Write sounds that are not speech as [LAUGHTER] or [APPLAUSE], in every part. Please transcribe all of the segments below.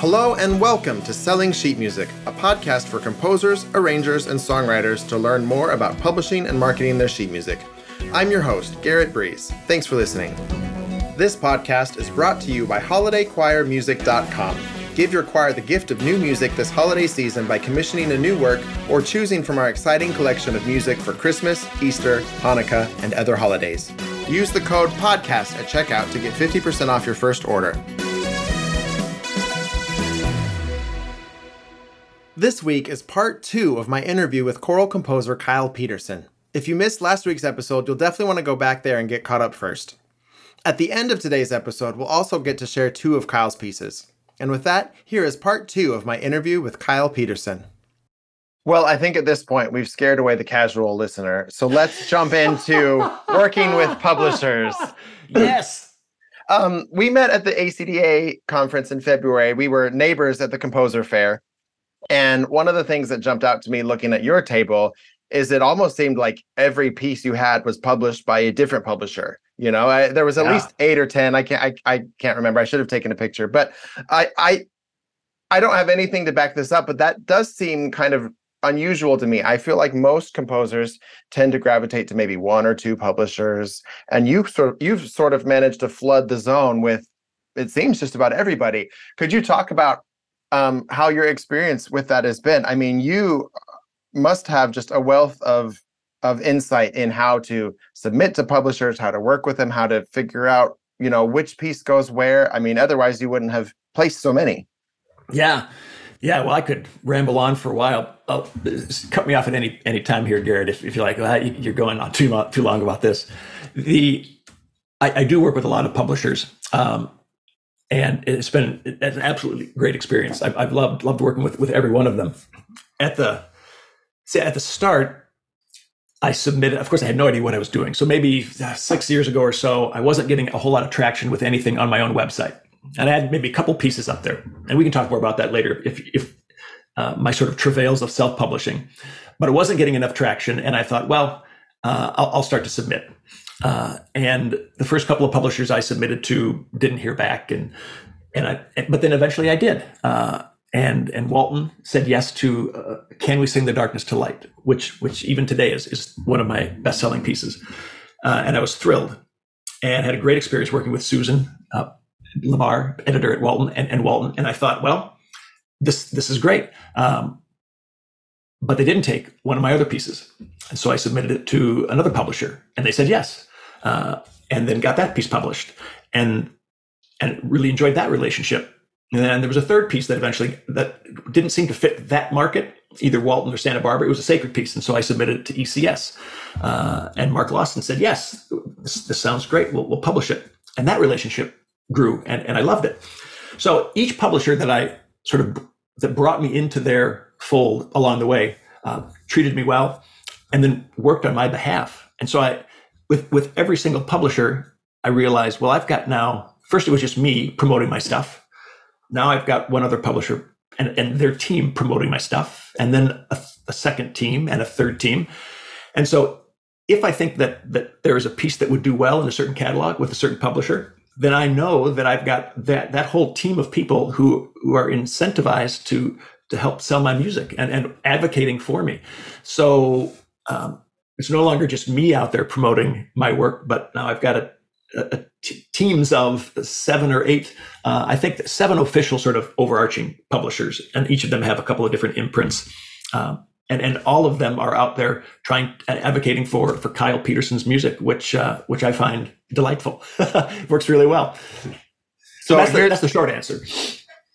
Hello and welcome to Selling Sheet Music, a podcast for composers, arrangers, and songwriters to learn more about publishing and marketing their sheet music. I'm your host, Garrett Breeze. Thanks for listening. This podcast is brought to you by HolidayChoirMusic.com. Give your choir the gift of new music this holiday season by commissioning a new work or choosing from our exciting collection of music for Christmas, Easter, Hanukkah, and other holidays. Use the code PODCAST at checkout to get 50% off your first order. This week is part two of my interview with choral composer Kyle Pederson. If you missed last week's episode, you'll definitely want to go back there and get caught up first. At the end of today's episode, we'll also get to share two of Kyle's pieces. And with that, here is part two of my interview with Kyle Pederson. Well, I think at this point we've scared away the casual listener. So let's jump into [LAUGHS] working with publishers. Yes. Um, we met at the ACDA conference in February. We were neighbors at the Composer Fair. And one of the things that jumped out to me looking at your table is it almost seemed like every piece you had was published by a different publisher. You know, I, there was at yeah. least eight or ten. I can't. I, I can't remember. I should have taken a picture, but I I I don't have anything to back this up. But that does seem kind of unusual to me. I feel like most composers tend to gravitate to maybe one or two publishers, and you sort of, you've sort of managed to flood the zone with it seems just about everybody. Could you talk about um, how your experience with that has been? I mean, you must have just a wealth of of insight in how to submit to publishers, how to work with them, how to figure out, you know, which piece goes where. I mean, otherwise you wouldn't have placed so many. Yeah. Yeah, well, I could ramble on for a while. Oh, cut me off at any any time here, Garrett, if, if you're like, well, you're going on too long, too long about this. The I, I do work with a lot of publishers, um, and it's been an absolutely great experience. I've, I've loved loved working with with every one of them. At the see, at the start, I submitted, of course, I had no idea what I was doing. So maybe uh, six years ago or so, I wasn't getting a whole lot of traction with anything on my own website. And I had maybe a couple pieces up there. And we can talk more about that later if, if uh, my sort of travails of self publishing. But it wasn't getting enough traction. And I thought, well, uh, I'll, I'll, start to submit. Uh, and the first couple of publishers I submitted to didn't hear back. And, and I, but then eventually I did. Uh, and and Walton said yes to uh, "Can We Sing the Darkness to Light," which which even today is is one of my best selling pieces, uh, and I was thrilled and had a great experience working with Susan uh, LaBarr, editor at Walton, and, and Walton, and I thought, well, this this is great. Um, but they didn't take one of my other pieces, and so I submitted it to another publisher, and they said yes, uh, and then got that piece published, and and really enjoyed that relationship and then there was a third piece that eventually that didn't seem to fit that market, either Walton or Santa Barbara. It was a sacred piece, and so I submitted it to ECS. Uh, and Mark Lawson said, "Yes, this, this sounds great. We'll, we'll, publish it." And that relationship grew, and, and I loved it. So each publisher that I sort of that brought me into their fold along the way uh, treated me well, and then worked on my behalf. And so I, with with every single publisher, I realized, well, I've got now. First, it was just me promoting my stuff now I've got one other publisher and, and their team promoting my stuff, and then a, a second team and a third team. And so if I think that that there is a piece that would do well in a certain catalog with a certain publisher, then I know that I've got that that whole team of people who who are incentivized to to help sell my music and, and advocating for me. So um, it's no longer just me out there promoting my work, but now I've got a teams of seven or eight, uh, I think seven official sort of overarching publishers, and each of them have a couple of different imprints. Um, and, and all of them are out there trying advocating for for Kyle Pederson's music, which uh, which I find delightful. [LAUGHS] Works really well. So, so that's, the, that's the short answer.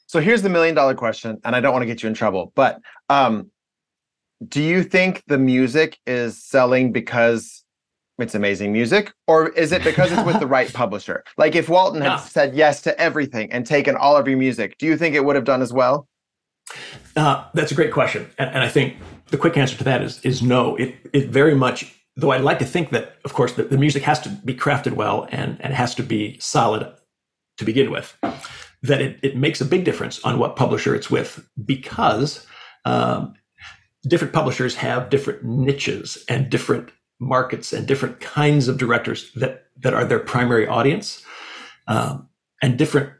So here's the million dollar question, and I don't want to get you in trouble, but um, do you think the music is selling because it's amazing music or is it because it's with the right [LAUGHS] publisher? Like if walton had said yes to everything and taken all of your music do you think it would have done as well? Uh, that's a great question and, and, i think the quick answer to that is is no. It it very much though i'd like to think that of course the, the music has to be crafted well and and has to be solid to begin with that it, it makes a big difference on what publisher it's with because um, different publishers have different niches and different markets and different kinds of directors that that are their primary audience, um, and different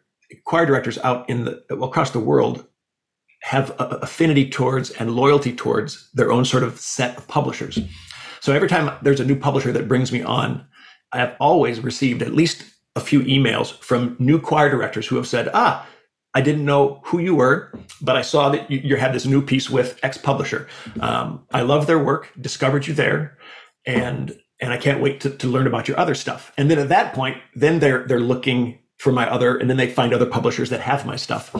choir directors out in the well, across the world have a, affinity towards and loyalty towards their own sort of set of publishers. So every time there's a new publisher that brings me on, I have always received at least a few emails from new choir directors who have said, "Ah, I didn't know who you were, but I saw that you, you had this new piece with X publisher. Um, I love their work, discovered you there, and and I can't wait to, to learn about your other stuff. And then at that point, then they're they're looking for my other, and then they find other publishers that have my stuff.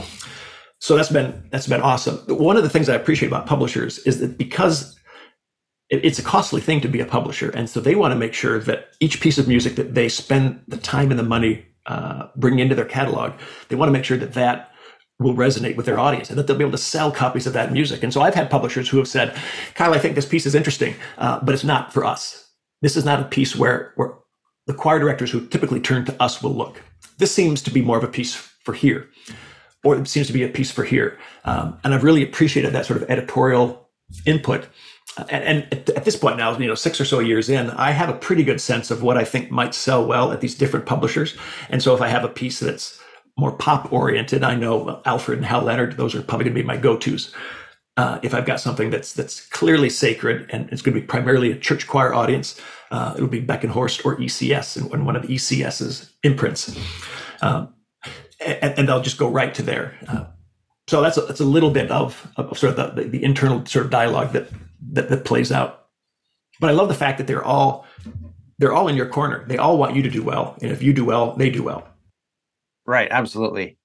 So that's been that's been awesome. One of the things I appreciate about publishers is that because it's a costly thing to be a publisher, and so they want to make sure that each piece of music that they spend the time and the money uh, bringing into their catalog, they want to make sure that that will resonate with their audience and that they'll be able to sell copies of that music. And so I've had publishers who have said, Kyle, I think this piece is interesting, uh, but it's not for us. This is not a piece where, where the choir directors who typically turn to us will look. This seems to be more of a piece for here, or it seems to be a piece for here. Um, and I've really appreciated that sort of editorial input. And, at, this point now, you know, six or so years in, I have a pretty good sense of what I think might sell well at these different publishers. And so if I have a piece that's more pop oriented, I know Alfred and Hal Leonard; those are probably going to be my go tos. Uh, if I've got something that's that's clearly sacred and it's going to be primarily a church choir audience, uh, it'll be Beckenhorst or ECS and, one of ECS's imprints, um, and, and, they'll just go right to there. Uh, so that's a, that's a little bit of, of sort of the, the, internal sort of dialogue that, that that plays out. But I love the fact that they're all they're all in your corner. They all want you to do well, and if you do well, they do well. Right, absolutely.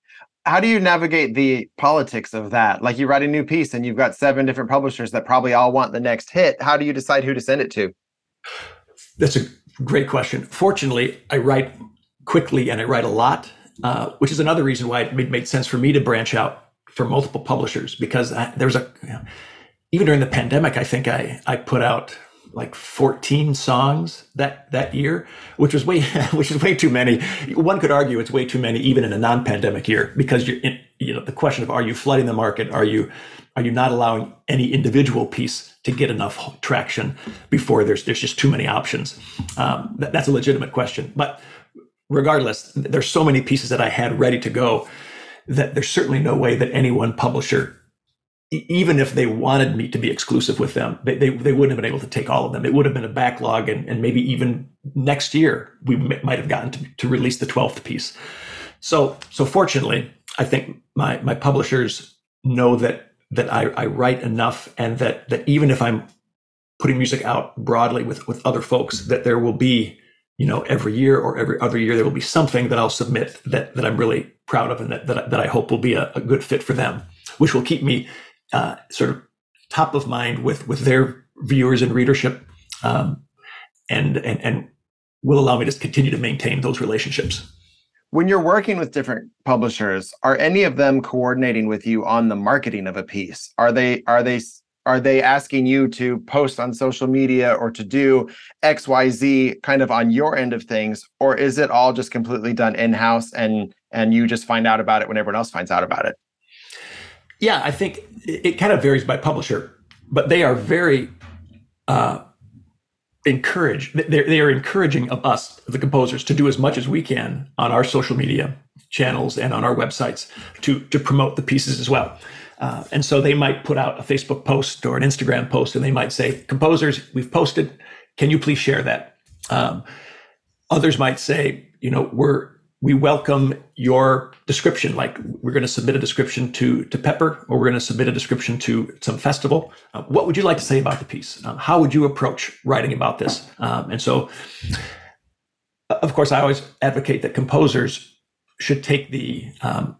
How do you navigate the politics of that? Like you write a new piece and you've got seven different publishers that probably all want the next hit. How do you decide who to send it to? That's a great question. Fortunately, I write quickly and I write a lot, uh, which is another reason why it made, made sense for me to branch out for multiple publishers because I, there's a you know, even during the pandemic, I think I I put out like 14 songs that that year, which was way [LAUGHS] which is way too many. One could argue it's way too many even in a non-pandemic year because you're you know the question of are you flooding the market? Are you are you not allowing any individual piece to get enough traction before there's there's just too many options? Um, that, that's a legitimate question, but regardless, there's so many pieces that I had ready to go that there's certainly no way that any one publisher even if they wanted me to be exclusive with them, they, they, they, wouldn't have been able to take all of them. It would have been a backlog, and, and maybe even next year we m- might have gotten to, to release the twelfth piece. So so fortunately, I think my my publishers know that that I, I write enough, and that that even if I'm putting music out broadly with with other folks, that there will be you know every year or every other year there will be something that I'll submit that that I'm really proud of and that that, that I hope will be a, a good fit for them, which will keep me uh, sort of top of mind with with their viewers and readership, um, and and and will allow me to continue to maintain those relationships. When you're working with different publishers, are any of them coordinating with you on the marketing of a piece? Are they are they are they asking you to post on social media or to do xyz kind of on your end of things or is it all just completely done in-house and and you just find out about it when everyone else finds out about it yeah, I think it, kind of varies by publisher, but they are very uh, encouraged. They're, they are encouraging of us, the composers, to do as much as we can on our social media channels and on our websites to to promote the pieces as well. Uh, and so they might put out a Facebook post or an Instagram post, and they might say, "Composers, we've posted. Can you please share that?" Um, others might say, "You know, we're we welcome your description. Like we're going to submit a description to to Pepper, or we're going to submit a description to some festival. Uh, what would you like to say about the piece? Um, how would you approach writing about this? Um, and so, of course, I always advocate that composers should take the um,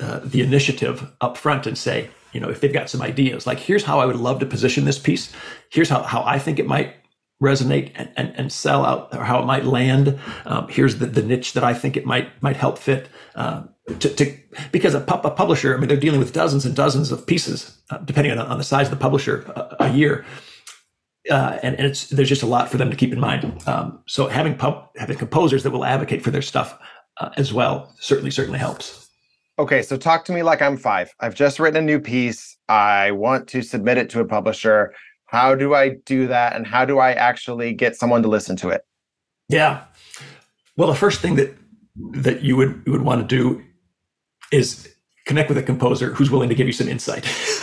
uh, the initiative up front and say, you know, if they've got some ideas, like here's how I would love to position this piece. Here's how how I think it might resonate and, and, and sell out or how it might land. Um, here's the, the niche that I think it might might help fit. Uh, to, to, because a, a, publisher, I mean, they're dealing with dozens and dozens of pieces, uh, depending on, on the size of the publisher, a, a year. Uh, and, and, it's there's just a lot for them to keep in mind. Um, so having pub, having composers that will advocate for their stuff uh, as well certainly certainly helps. Okay, so talk to me like I'm five. I've just written a new piece. I want to submit it to a publisher how do I do that? And how do I actually get someone to listen to it? Yeah. Well, the first thing that that you would you would want to do is connect with a composer who's willing to give you some insight. [LAUGHS]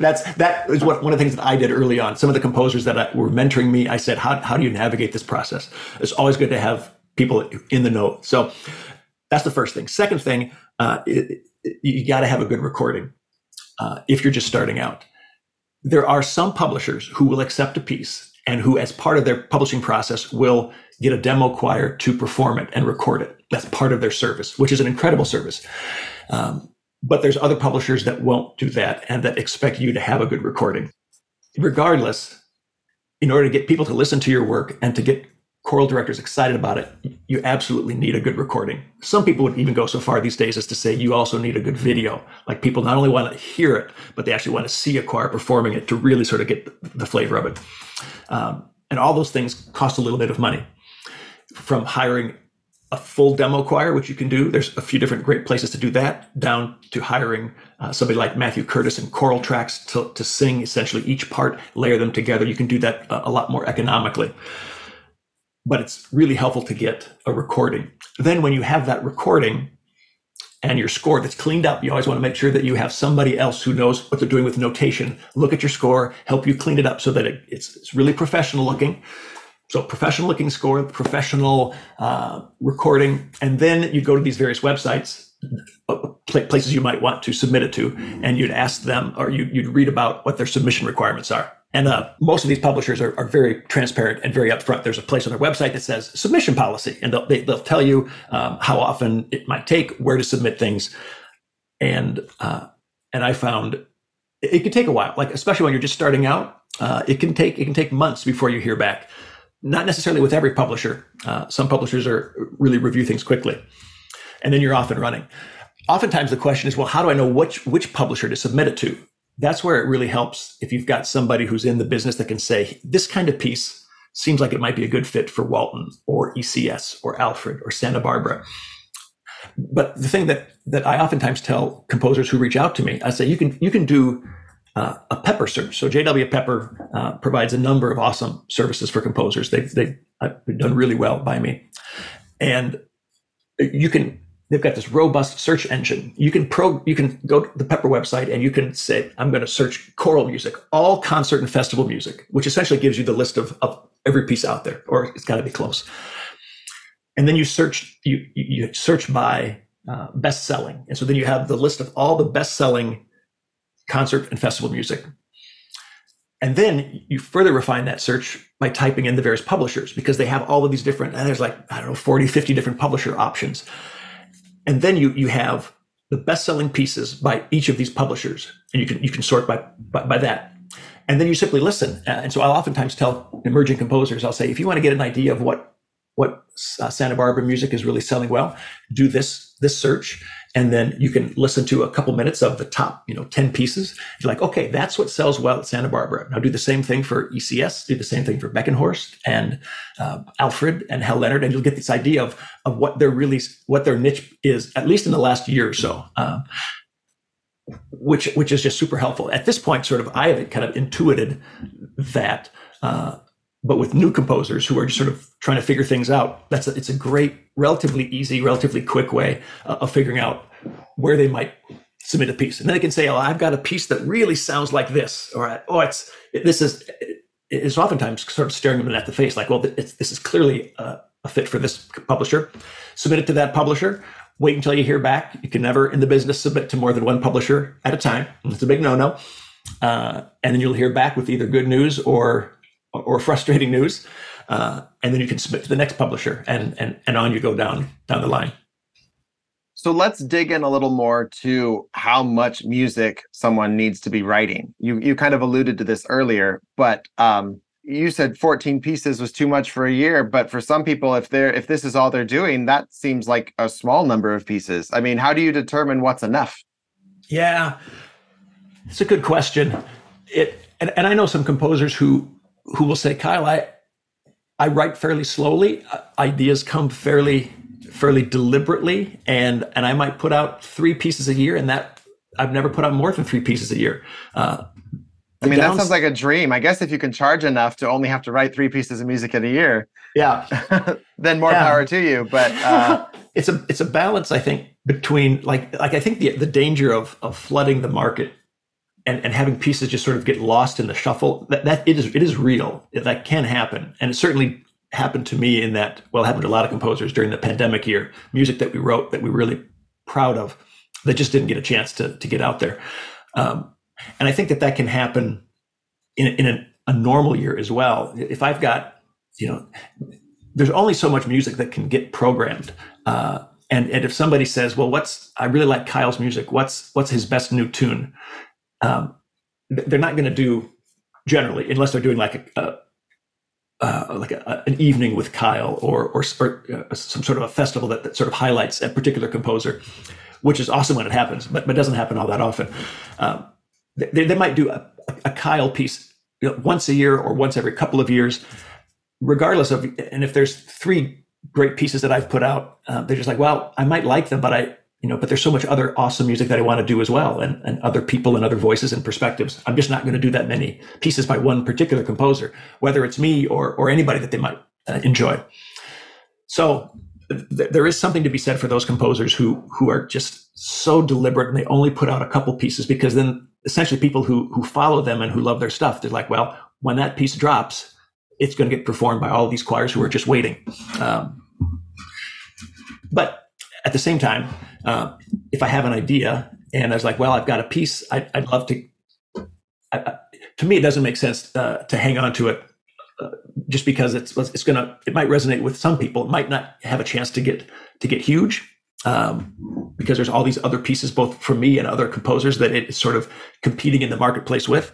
That's that is what one of the things that I did early on. Some of the composers that I, were mentoring me, I said, "How how do you navigate this process?" It's always good to have people in the know. So that's the first thing. Second thing, uh, it, it, you got to have a good recording uh, if you're just starting out. There are some publishers who will accept a piece and who, as part of their publishing process, will get a demo choir to perform it and record it. That's part of their service, which is an incredible service. Um, but there's other publishers that won't do that and that expect you to have a good recording. Regardless, in order to get people to listen to your work and to get choral directors excited about it, you absolutely need a good recording. Some people would even go so far these days as to say you also need a good video. Like people not only want to hear it, but they actually want to see a choir performing it to really sort of get the flavor of it. Um, and all those things cost a little bit of money. From hiring a full demo choir, which you can do. There's a few different great places to do that, down to hiring uh, somebody like Matthew Curtis and choral tracks to, to sing essentially each part, layer them together. You can do that a, a lot more economically. But it's really helpful to get a recording. Then, when you have that recording and your score that's cleaned up, you always want to make sure that you have somebody else who knows what they're doing with notation look at your score, help you clean it up so that it, it's, it's really professional looking so professional looking score, professional uh, recording, and then you go to these various websites, uh, places you might want to submit it to, and you'd ask them or you, would read about what their submission requirements are. And uh, most of these publishers are, are, very transparent and very upfront. There's a place on their website that says submission policy, and they'll, they, will tell you um, how often it might take, where to submit things, and uh, and I found it, it can take a while, like especially when you're just starting out. Uh, it can take it can take months before you hear back not necessarily with every publisher. Uh, some publishers are really review things quickly, and then you're off and running. Oftentimes, the question is, well, how do I know which which publisher to submit it to? That's where it really helps if you've got somebody who's in the business that can say this kind of piece seems like it might be a good fit for Walton or ECS or Alfred or Santa Barbara. But the thing that that I oftentimes tell composers who reach out to me, I say you can you can do uh, a Pepper search. So JW Pepper uh, provides a number of awesome services for composers. They've, they've done really well by me. And you can, they've got this robust search engine. You can pro, you can go to the Pepper website and you can say, I'm going to search choral music, all concert and festival music, which essentially gives you the list of, of every piece out there, or it's got to be close. And then you search, you, you search by uh, best selling. And so then you have the list of all the best selling concert and festival music. And then you further refine that search by typing in the various publishers because they have all of these different, and there's like, I don't know, 40, 50 different publisher options. And then you, you have the best selling pieces by each of these publishers and you can, you can sort by, by, by that. And then you simply listen. Uh, and so I'll oftentimes tell emerging composers, I'll say, if you want to get an idea of what, what uh, Santa Barbara music is really selling well, do this, this search and then you can listen to a couple minutes of the top you know 10 pieces. You're like okay that's what sells well at santa barbara. Now do the same thing for ecs do the same thing for beckenhorst and uh, alfred and hal leonard and you'll get this idea of of what their really what their niche is at least in the last year or so um, which which is just super helpful. At this point sort of i have kind of intuited that uh, but with new composers who are just sort of trying to figure things out, that's a, it's a great, relatively easy, relatively quick way uh, of figuring out where they might submit a piece. And then they can say, "Oh, I've got a piece that really sounds like this," or "Oh, it's this is." It's oftentimes sort of staring them at the face, like, "Well, this is clearly a, a fit for this publisher." Submit it to that publisher. Wait until you hear back. You can never, in the business, submit to more than one publisher at a time. It's a big no-no. Uh, and then you'll hear back with either good news or or frustrating news, uh, and then you can submit to the next publisher, and and and on you go down down the line. So let's dig in a little more to how much music someone needs to be writing. You you kind of alluded to this earlier, but um, you said 14 pieces was too much for a year. But for some people, if they're if this is all they're doing, that seems like a small number of pieces. I mean, how do you determine what's enough? Yeah, it's a good question. It and, and I know some composers who who will say, Kyle, I I write fairly slowly. Ideas come fairly fairly deliberately, and and I might put out three pieces a year, and that I've never put out more than three pieces a year. Uh, I mean, downs- that sounds like a dream. I guess if you can charge enough to only have to write three pieces of music in a year, yeah, [LAUGHS] then more yeah. power to you. But uh, [LAUGHS] it's a it's a balance I think between like like I think the the danger of of flooding the market and, and having pieces just sort of get lost in the shuffle that, that it is it is real. That can happen. And it certainly happened to me in that well happened to a lot of composers during the pandemic year music that we wrote that we were really proud of that just didn't get a chance to to get out there. Um, and I think that that can happen in, in a, a normal year as well. If I've got you know there's only so much music that can get programmed uh, and and if somebody says well what's i really like kyle's music. What's what's his best new tune um, they're not going to do generally unless they're doing like a, a uh, like a, an evening with Kyle or or, or uh, some sort of a festival that, that, sort of highlights a particular composer, which is awesome when it happens, but, but doesn't happen all that often. Um, they, they might do a, a Kyle piece you know, once a year or once every couple of years, regardless of. And if there's three great pieces that I've put out, uh, they're just like, well, I might like them, but I you know, but there's so much other awesome music that I want to do as well, and, and other people and other voices and perspectives. I'm just not going to do that many pieces by one particular composer, whether it's me or or anybody that they might uh, enjoy. So th- there is something to be said for those composers who who are just so deliberate and they only put out a couple pieces because then essentially people who who follow them and who love their stuff, they're like, well, when that piece drops, it's going to get performed by all these choirs who are just waiting. Um, but at the same time, uh, if I have an idea and I was like, well, I've got a piece, I'd, I'd love to. I, I, to me, it doesn't make sense uh, to hang on to it uh, just because it's it's gonna it might resonate with some people. It might not have a chance to get to get huge um, because there's all these other pieces, both from me and other composers, that it's sort of competing in the marketplace with.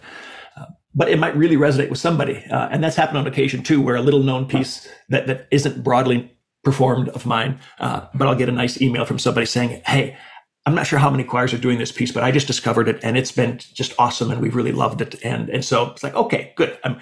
Uh, but it might really resonate with somebody, uh, and that's happened on occasion too, where a little known piece that that isn't broadly performed of mine, uh, but I'll get a nice email from somebody saying, "Hey, I'm not sure how many choirs are doing this piece, but I just discovered it and it's been just awesome and we've really loved it." And and so it's like, okay, good. I'm,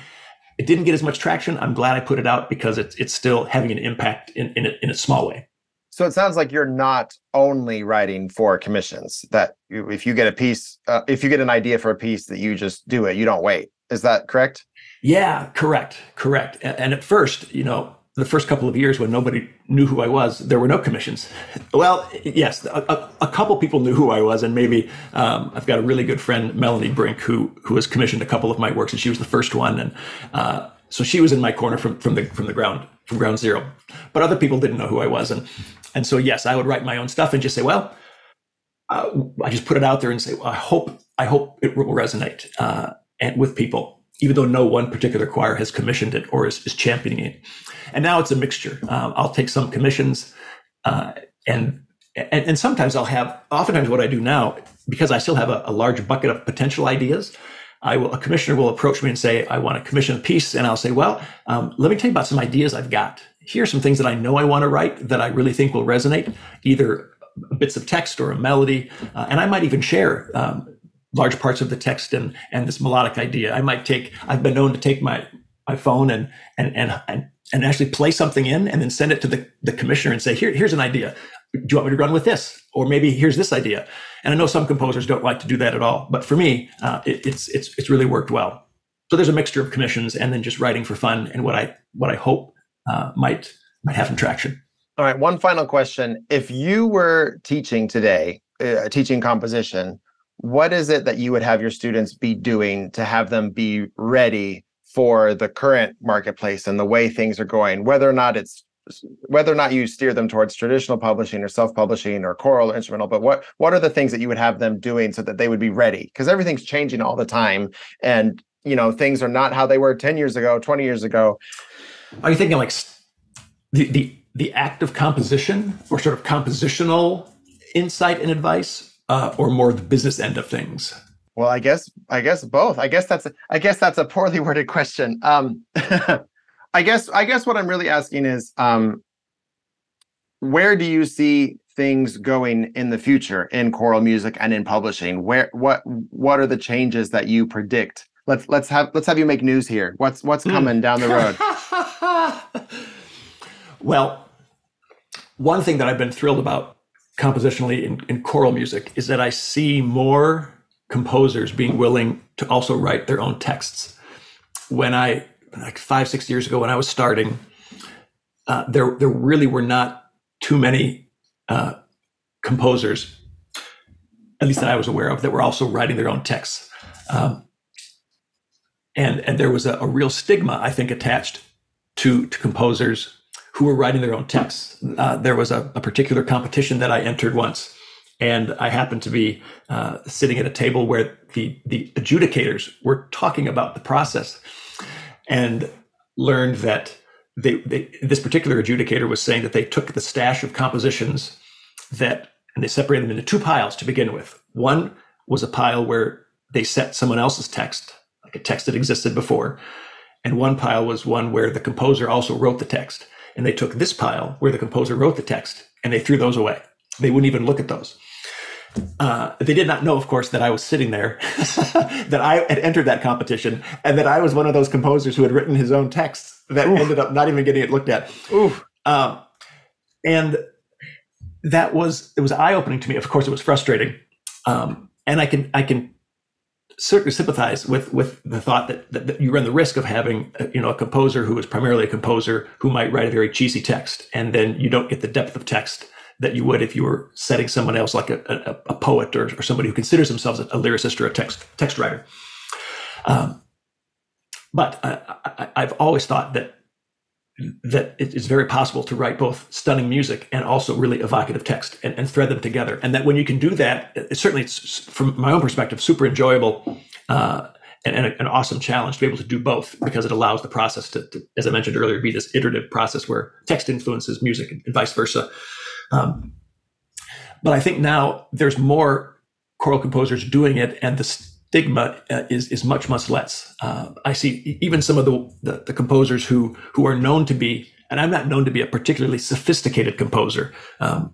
it didn't get as much traction. I'm glad I put it out because it's it's still having an impact in in a, in a small way. So it sounds like you're not only writing for commissions. That if you get a piece, uh, if you get an idea for a piece, that you just do it. You don't wait. Is that correct? Yeah, correct, correct. And, and at first, you know, the first couple of years when nobody knew who I was, there were no commissions. [LAUGHS] Well, yes, a, a, couple people knew who I was, and maybe um, I've got a really good friend, Melanie Brink, who who has commissioned a couple of my works, and she was the first one, and uh, so she was in my corner from from the from the ground from ground zero. But other people didn't know who I was, and and so yes, I would write my own stuff and just say, well, uh, I just put it out there and say, well, I hope I hope it will resonate uh, and with people even though no one particular choir has commissioned it or is, is championing it. And now it's a mixture. Um, I'll take some commissions, uh, and, and, and sometimes I'll have. Oftentimes, what I do now, because I still have a, a large bucket of potential ideas, I will. A commissioner will approach me and say, "I want to commission a piece," and I'll say, "Well, um, let me tell you about some ideas I've got. Here are some things that I know I want to write that I really think will resonate, either." bits of text or a melody uh, and i might even share um, large parts of the text and and this melodic idea. I might take. I've been known to take my my phone and and and and, and actually play something in and then send it to the, the commissioner and say, Here, here's an idea. Do you want me to run with this? Or maybe here's this idea. And I know some composers don't like to do that at all, but for me, uh, it, it's it's it's really worked well. So there's a mixture of commissions and then just writing for fun and what I what I hope uh, might might have some traction. All right, one final question: If you were teaching today, uh, teaching composition, what is it that you would have your students be doing to have them be ready for the current marketplace and the way things are going? Whether or not it's whether or not you steer them towards traditional publishing or self-publishing or choral or instrumental but what what are the things that you would have them doing so that they would be ready? Because everything's changing all the time and you know things are not how they were 10 years ago 20 years ago. Are you thinking like the the the act of composition or sort of compositional insight and advice uh, or more the business end of things? Well, I guess I guess both. I guess that's a, I guess that's a poorly [LAUGHS] worded question. Um, [LAUGHS] I guess I guess what I'm really asking is, um, where do you see things going in the future in choral music and in publishing? Where what what are the changes that you predict? Let's let's have let's have you make news here. What's what's hmm. coming down the road? [LAUGHS] well, one thing that I've been thrilled about compositionally in, in choral music is that I see more composers being willing to also write their own texts. When I, like five, six years ago, when I was starting, uh, there, there really were not too many uh, composers, at least that I was aware of, that were also writing their own texts. Um, and and there was a, a, real stigma, I think, attached to to composers who were writing their own texts. Uh, there was a, a, particular competition that I entered once, and I happened to be uh, sitting at a table where the the adjudicators were talking about the process, and learned that they, they this particular adjudicator was saying that they took the stash of compositions that and they separated them into two piles to begin with. One was a pile where they set someone else's text like a text that existed before. And one pile was one where the composer also wrote the text. And they took this pile where the composer wrote the text and they threw those away. They wouldn't even look at those. Uh, they did not know, of course, that I was sitting there, [LAUGHS] that I had entered that competition, and that I was one of those composers who had written his own texts that Oof. ended up not even getting it looked at. Um, and that was it was eye opening to me. Of course, it was frustrating, um, and I can I can certainly sympathize with with the thought that, that, that, you run the risk of having uh, you know a composer who is primarily a composer who might write a very cheesy text and then you don't get the depth of text that you would if you were setting someone else like a, a, a poet or, or, somebody who considers themselves a, lyricist or a text text writer. Um, but I, have always thought that that it is very possible to write both stunning music and also really evocative text and, and thread them together. And that when you can do that, it, certainly it's from my own perspective, super enjoyable uh, and, and a, an awesome challenge to be able to do both because it allows the process to, to as I mentioned earlier, be this iterative process where text influences music and, and vice versa. Um, but I think now there's more choral composers doing it, and the stigma uh, is is much much less. Uh, I see even some of the, the, the composers who who are known to be, and I'm not known to be a particularly sophisticated composer. Um,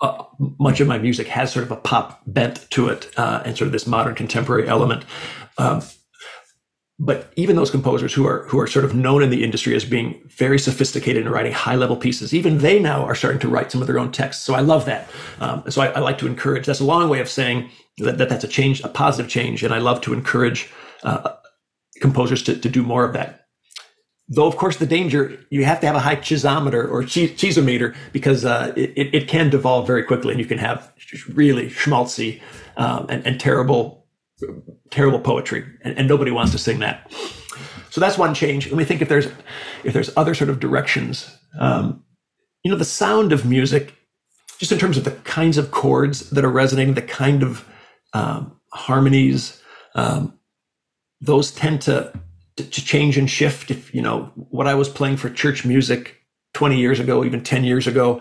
uh, much of my music has sort of a pop bent to it, uh, and sort of this modern contemporary element. Um, but even those composers who are who are sort of known in the industry as being very sophisticated in writing high level pieces, even they now are starting to write some of their own texts. So I love that. Um, so I, I, like to encourage. That's a long way of saying that, that that's a change, a positive change, and I love to encourage uh, composers to, to do more of that. Though, of course, the danger you have to have a high chizometer or cheesometer because uh, it, it can devolve very quickly, and you can have really schmaltzy um, and, and, terrible, terrible poetry, and, and nobody wants to sing that. So that's one change. Let me think if there's if there's other sort of directions. Um, you know, the sound of music, just in terms of the kinds of chords that are resonating, the kind of um, harmonies, um, those tend to, to change and shift. If you know what I was playing for church music 20 years ago, even 10 years ago,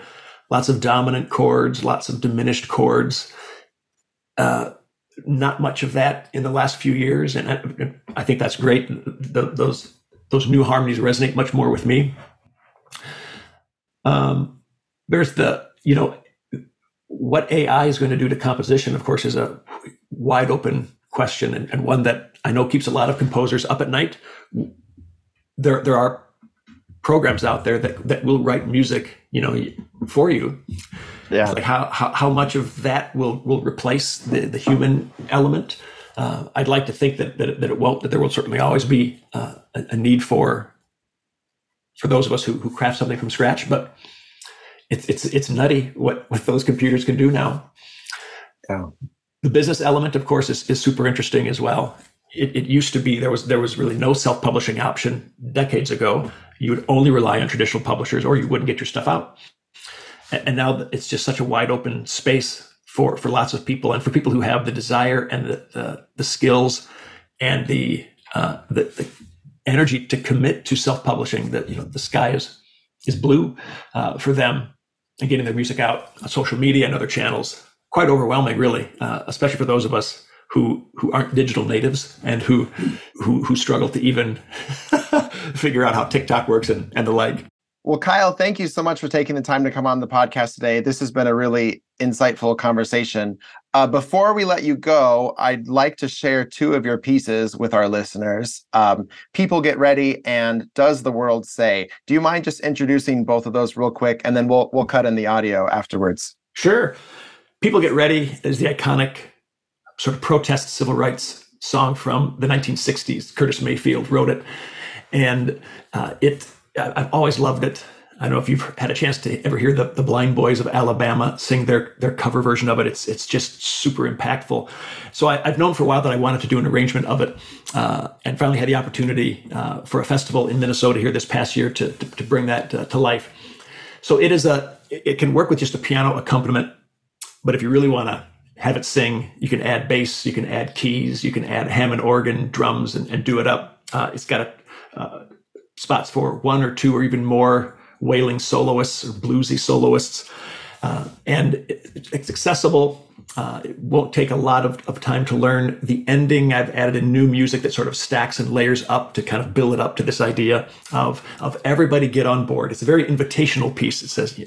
lots of dominant chords, lots of diminished chords. Uh, not much of that in the last few years, and I, I think that's great. The, those those new harmonies resonate much more with me. Um, there's the you know what AI is going to do to composition, of course, is a wide open question and, and, one that I know keeps a lot of composers up at night. There, there are programs out there that, that will write music, you know, for you. Yeah. Like how, how, how much of that will, will replace the, the human element? Uh, I'd like to think that, that, that it won't, that there will certainly always be uh, a, a need for, for those of us who, who craft something from scratch, but it's it's it's nutty what what those computers can do now. Yeah. The business element, of course, is, is super interesting as well. It, it used to be there was there was really no self publishing option decades ago. You would only rely on traditional publishers, or you wouldn't get your stuff out. And, now it's just such a wide open space for for lots of people, and for people who have the desire and the the, the skills and the, uh, the the energy to commit to self publishing. That you know the sky is is blue uh, for them and getting their music out on social media and other channels. Quite overwhelming, really, uh, especially for those of us who who aren't digital natives and who who, who struggle to even [LAUGHS] figure out how TikTok works and, and the like. Well, Kyle, thank you so much for taking the time to come on the podcast today. This has been a really insightful conversation. Uh, before we let you go, I'd like to share two of your pieces with our listeners. Um, People Get Ready and Does the World Say? Do you mind just introducing both of those real quick, and then we'll we'll cut in the audio afterwards. Sure. People Get Ready is the iconic sort of protest civil rights song from the 1960s. Curtis Mayfield wrote it, and uh, it I've always loved it. I don't know if you've had a chance to ever hear the, the Blind Boys of Alabama sing their their cover version of it. It's it's just super impactful. So I, have known for a while that I wanted to do an arrangement of it, uh, and finally had the opportunity uh, for a festival in Minnesota here this past year to to, to bring that to, uh, to life. So it is a it can work with just a piano accompaniment, but if you really want to have it sing, you can add bass, you can add keys, you can add Hammond organ, drums, and, and do it up. Uh, it's got a, uh, spots for one or two or even more wailing soloists or bluesy soloists. Uh, and it's accessible. Uh, it won't take a lot of, of time to learn. The ending, I've added in new music that sort of stacks and layers up to kind of build it up to this idea of, of everybody get on board. It's a very invitational piece. It says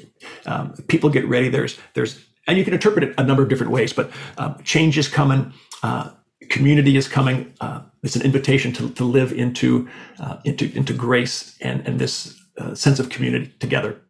um, people get ready. There's, there's, and you can interpret it a number of different ways, but um, change is coming. Uh, community is coming. Uh, it's an invitation to, to live into, uh, into, into grace and, and this uh, sense of community together.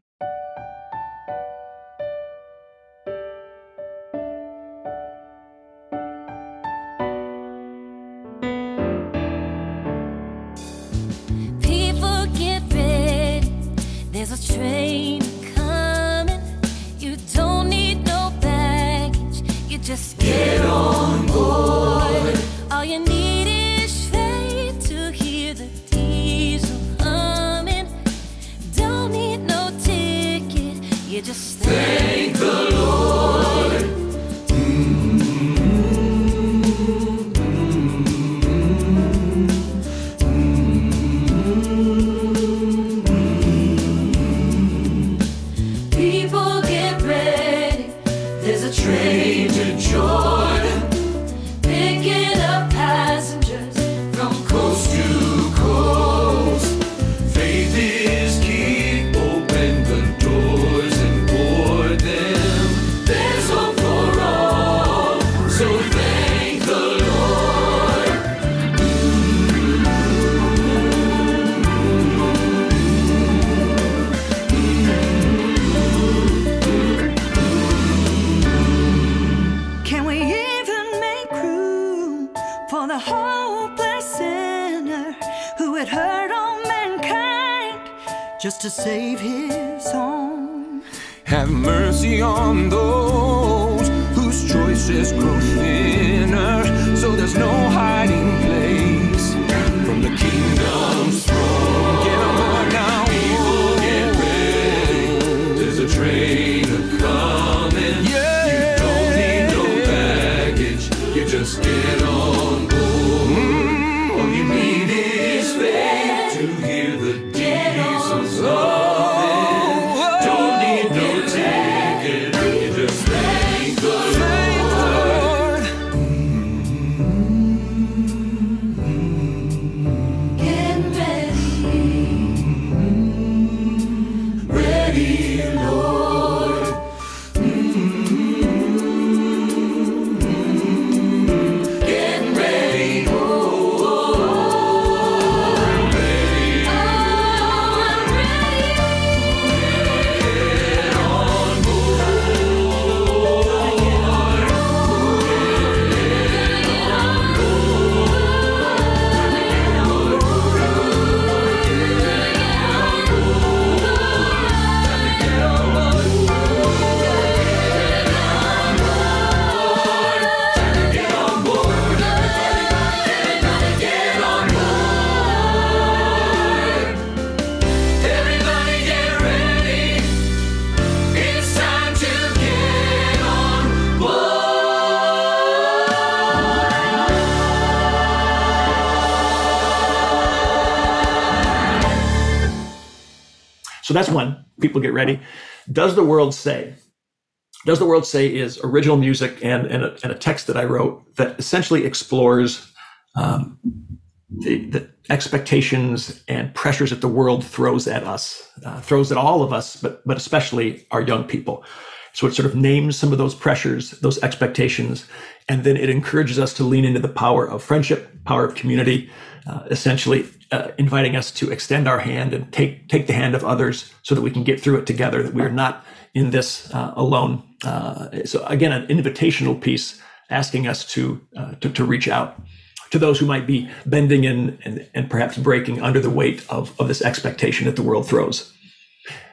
So that's one. People get ready. Does the world say? Does the world say is original music and and a, and a text that I wrote that essentially explores um, the, the expectations and pressures that the world throws at us, uh, throws at all of us, but but especially our young people. So it sort of names some of those pressures, those expectations, and then it encourages us to lean into the power of friendship, power of community, uh, essentially uh, inviting us to extend our hand and take take the hand of others, so that we can get through it together. That we are not in this uh, alone. Uh, so again, an invitational piece asking us to, uh, to to reach out to those who might be bending in and, and perhaps breaking under the weight of, of this expectation that the world throws.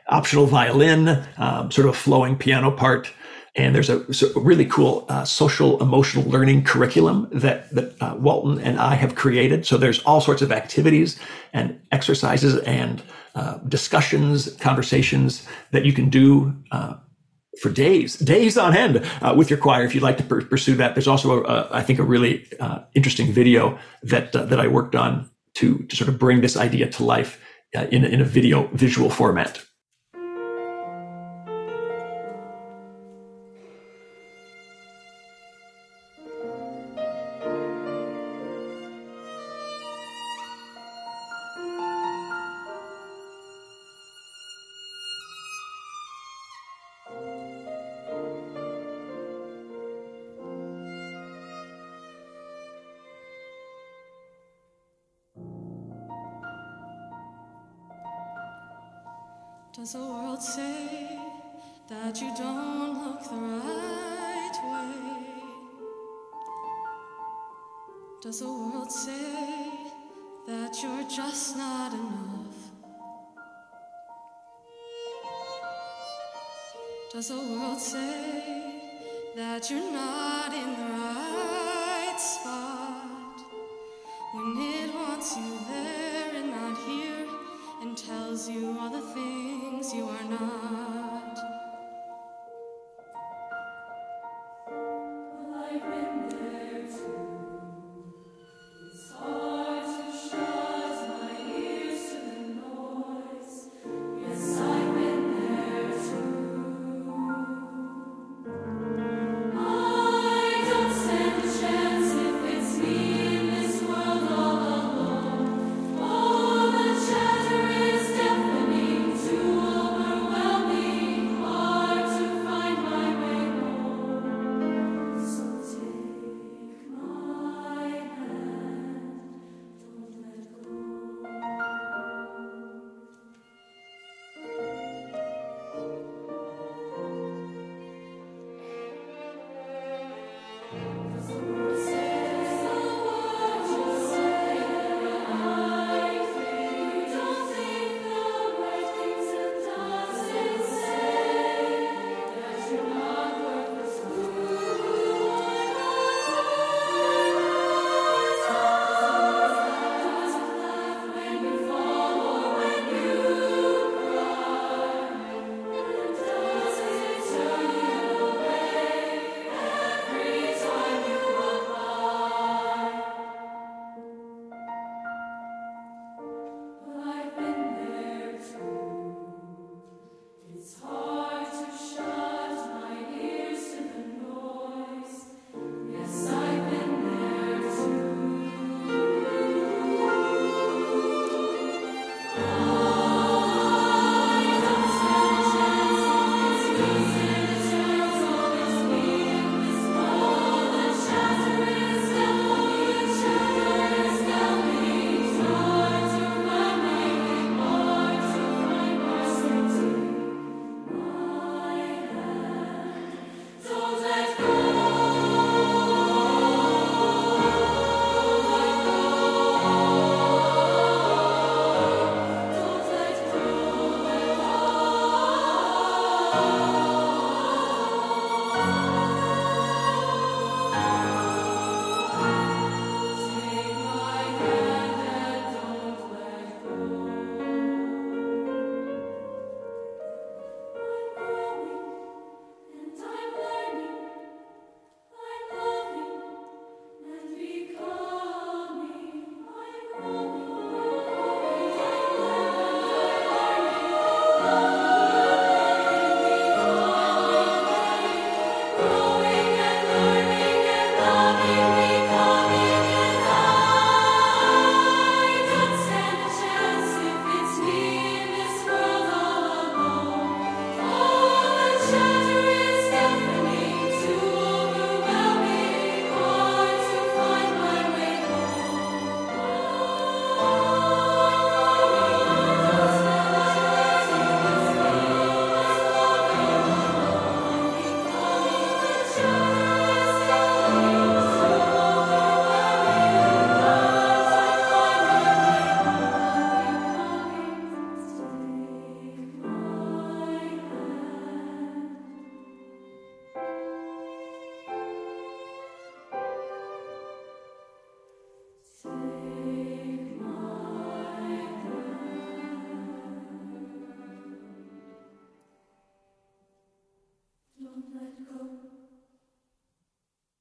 Optional violin, um, sort of a flowing piano part. And there's a, a really cool uh, social emotional learning curriculum that, that uh, Walton and I have created. So there's all sorts of activities and exercises and uh, discussions, conversations that you can do uh, for days, days on end uh, with your choir if you'd like to per- pursue that. There's also, a, a, I think, a really uh, interesting video that uh, that I worked on to to sort of bring this idea to life uh, in in a video visual format. Does the world say that you don't look the right way? Does the world say that you're just not enough? Does the world say that you're not in the right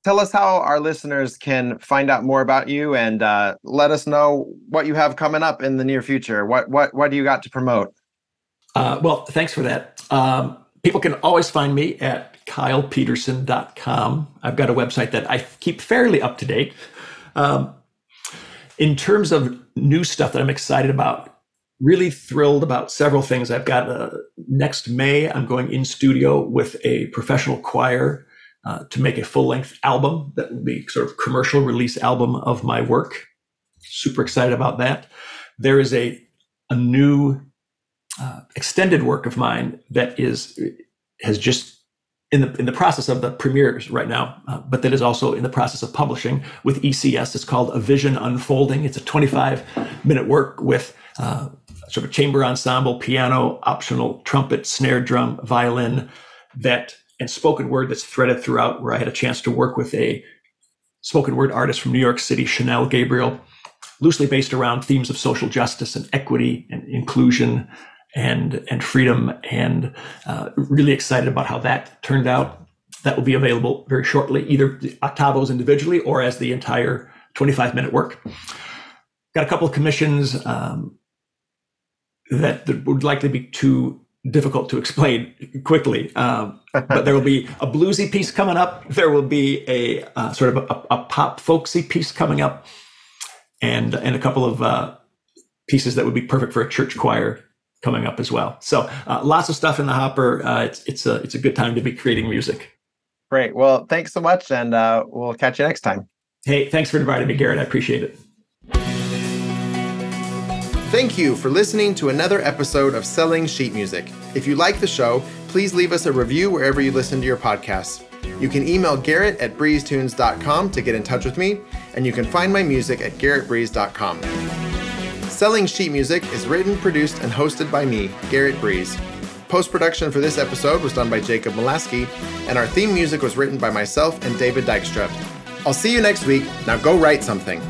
tell us how our listeners can find out more about you and uh, let us know what you have coming up in the near future. What what what do you got to promote? Uh, well, thanks for that. Um, people can always find me at kylepederson.com. I've got a website that I keep fairly up to date. Um, in terms of new stuff that I'm excited about, really thrilled about several things. I've got uh, next May, I'm going in studio with a professional choir uh, to make a full length album that will be sort of commercial release album of my work. Super excited about that. There is a a new uh, extended work of mine that is has just in the in the process of the premieres right now, uh, but that is also in the process of publishing with ECS. It's called A Vision Unfolding. It's a 25 minute work with uh, sort of a chamber ensemble, piano, optional trumpet, snare drum, violin, that and spoken word that's threaded throughout. Where I had a chance to work with a spoken word artist from New York City, Chanel Gabriel, loosely based around themes of social justice and equity and inclusion and and freedom, and uh, really excited about how that turned out. That will be available very shortly, either octavos individually or as the entire 25 minute work. Got a couple of commissions um, that, would likely be too difficult to explain quickly. Um, but there will be a bluesy piece coming up. There will be a uh, sort of a, a, pop folksy piece coming up, and and a couple of uh, pieces that would be perfect for a church choir coming up as well. So uh, lots of stuff in the hopper. Uh, it's it's a it's a good time to be creating music. Great. Well, thanks so much, and uh, we'll catch you next time. Hey, thanks for inviting me, Garrett. I appreciate it. Thank you for listening to another episode of Selling Sheet Music. If you like the show, please leave us a review wherever you listen to your podcasts. You can email Garrett at breezetunes.com to get in touch with me, and you can find my music at garrettbreeze.com. Selling Sheet Music is written, produced, and hosted by me, Garrett Breeze. Post production for this episode was done by Jacob Molaski, and our theme music was written by myself and David Dykstra. I'll see you next week. Now go write something.